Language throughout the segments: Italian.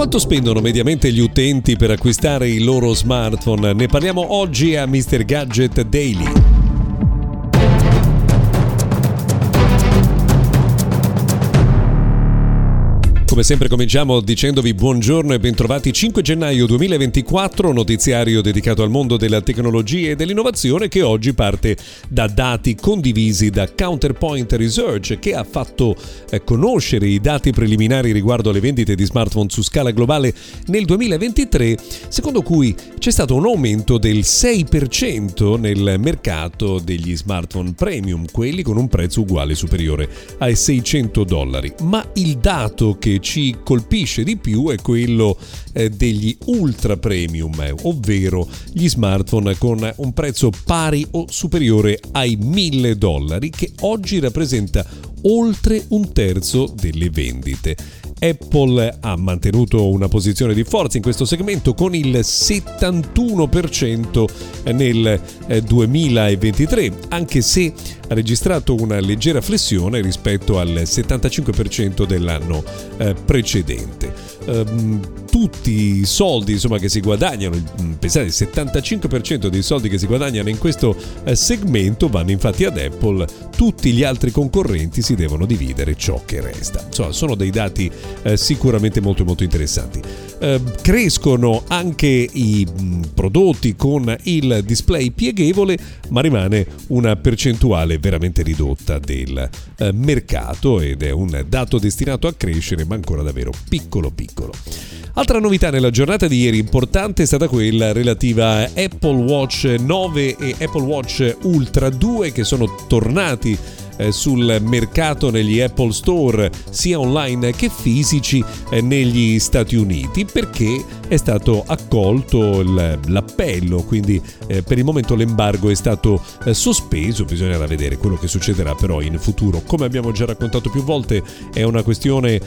Quanto spendono mediamente gli utenti per acquistare il loro smartphone? Ne parliamo oggi a Mr. Gadget Daily. Come sempre cominciamo dicendovi buongiorno e bentrovati 5 gennaio 2024, notiziario dedicato al mondo della tecnologia e dell'innovazione che oggi parte da dati condivisi da Counterpoint Research che ha fatto eh, conoscere i dati preliminari riguardo alle vendite di smartphone su scala globale nel 2023, secondo cui c'è stato un aumento del 6% nel mercato degli smartphone premium, quelli con un prezzo uguale superiore ai 600 dollari. Ma il dato che ci colpisce di più è quello eh, degli ultra premium, eh, ovvero gli smartphone con un prezzo pari o superiore ai 1000 dollari, che oggi rappresenta oltre un terzo delle vendite. Apple ha mantenuto una posizione di forza in questo segmento con il 71% nel 2023, anche se ha registrato una leggera flessione rispetto al 75% dell'anno precedente. Tutti i soldi insomma, che si guadagnano, pensate il 75% dei soldi che si guadagnano in questo eh, segmento vanno infatti ad Apple, tutti gli altri concorrenti si devono dividere ciò che resta. Insomma, sono dei dati eh, sicuramente molto molto interessanti. Eh, crescono anche i prodotti con il display pieghevole, ma rimane una percentuale veramente ridotta del eh, mercato ed è un dato destinato a crescere, ma ancora davvero piccolo piccolo. Altra novità nella giornata di ieri importante è stata quella relativa a Apple Watch 9 e Apple Watch Ultra 2 che sono tornati sul mercato negli Apple Store sia online che fisici eh, negli Stati Uniti perché è stato accolto l'appello, quindi eh, per il momento l'embargo è stato sospeso, bisognerà vedere quello che succederà però in futuro. Come abbiamo già raccontato più volte è una questione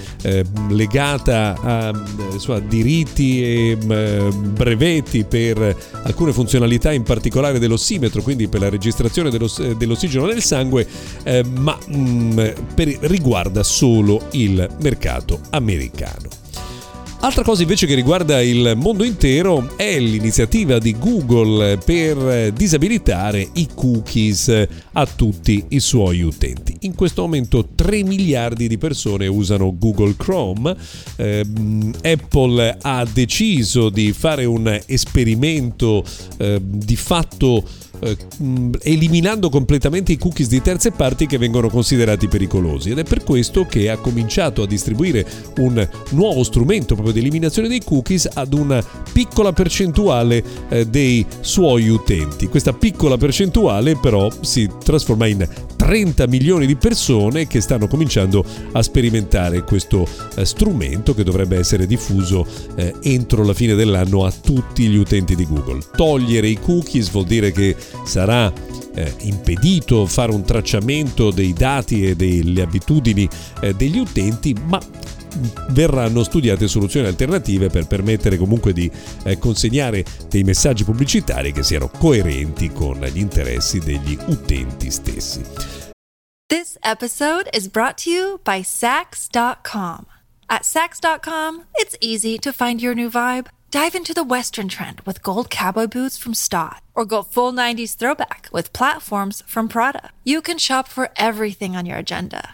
legata a insomma, diritti e brevetti per alcune funzionalità in particolare dell'ossimetro, quindi per la registrazione dell'ossigeno nel sangue ma mm, per, riguarda solo il mercato americano. Altra cosa invece che riguarda il mondo intero è l'iniziativa di Google per disabilitare i cookies a tutti i suoi utenti. In questo momento 3 miliardi di persone usano Google Chrome. Eh, Apple ha deciso di fare un esperimento eh, di fatto eh, eliminando completamente i cookies di terze parti che vengono considerati pericolosi ed è per questo che ha cominciato a distribuire un nuovo strumento proprio di eliminazione dei cookies ad una piccola percentuale eh, dei suoi utenti. Questa piccola percentuale però si trasforma in 30 milioni di persone che stanno cominciando a sperimentare questo eh, strumento che dovrebbe essere diffuso eh, entro la fine dell'anno a tutti gli utenti di Google. Togliere i cookies vuol dire che sarà eh, impedito fare un tracciamento dei dati e delle abitudini degli utenti, ma verranno studiate soluzioni alternative per permettere comunque di eh, consegnare dei messaggi pubblicitari che siano coerenti con gli interessi degli utenti stessi. This episode is brought to you by Sax.com. At Sax.com, it's easy to find your new vibe. Dive into the Western trend with gold cowboy boots from Stott, or go full 90s throwback with platforms from Prada. You can shop for everything on your agenda,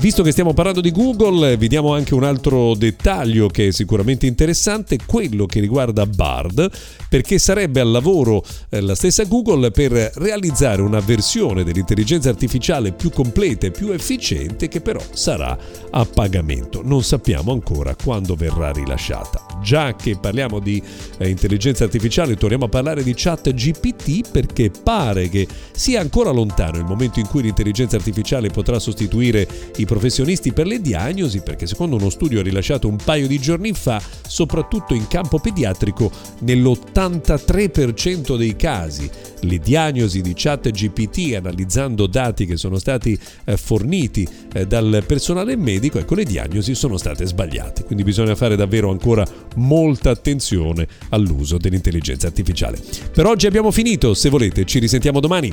Visto che stiamo parlando di Google, vi diamo anche un altro dettaglio che è sicuramente interessante, quello che riguarda Bard, perché sarebbe al lavoro eh, la stessa Google per realizzare una versione dell'intelligenza artificiale più completa e più efficiente che però sarà a pagamento. Non sappiamo ancora quando verrà rilasciata. Già che parliamo di eh, intelligenza artificiale, torniamo a parlare di chat GPT perché pare che sia ancora lontano il momento in cui l'intelligenza artificiale potrà sostituire i professionisti per le diagnosi, perché secondo uno studio rilasciato un paio di giorni fa, soprattutto in campo pediatrico, nell'83% dei casi le diagnosi di chat GPT analizzando dati che sono stati eh, forniti eh, dal personale medico, ecco le diagnosi sono state sbagliate, quindi bisogna fare davvero ancora molta attenzione all'uso dell'intelligenza artificiale. Per oggi abbiamo finito, se volete ci risentiamo domani.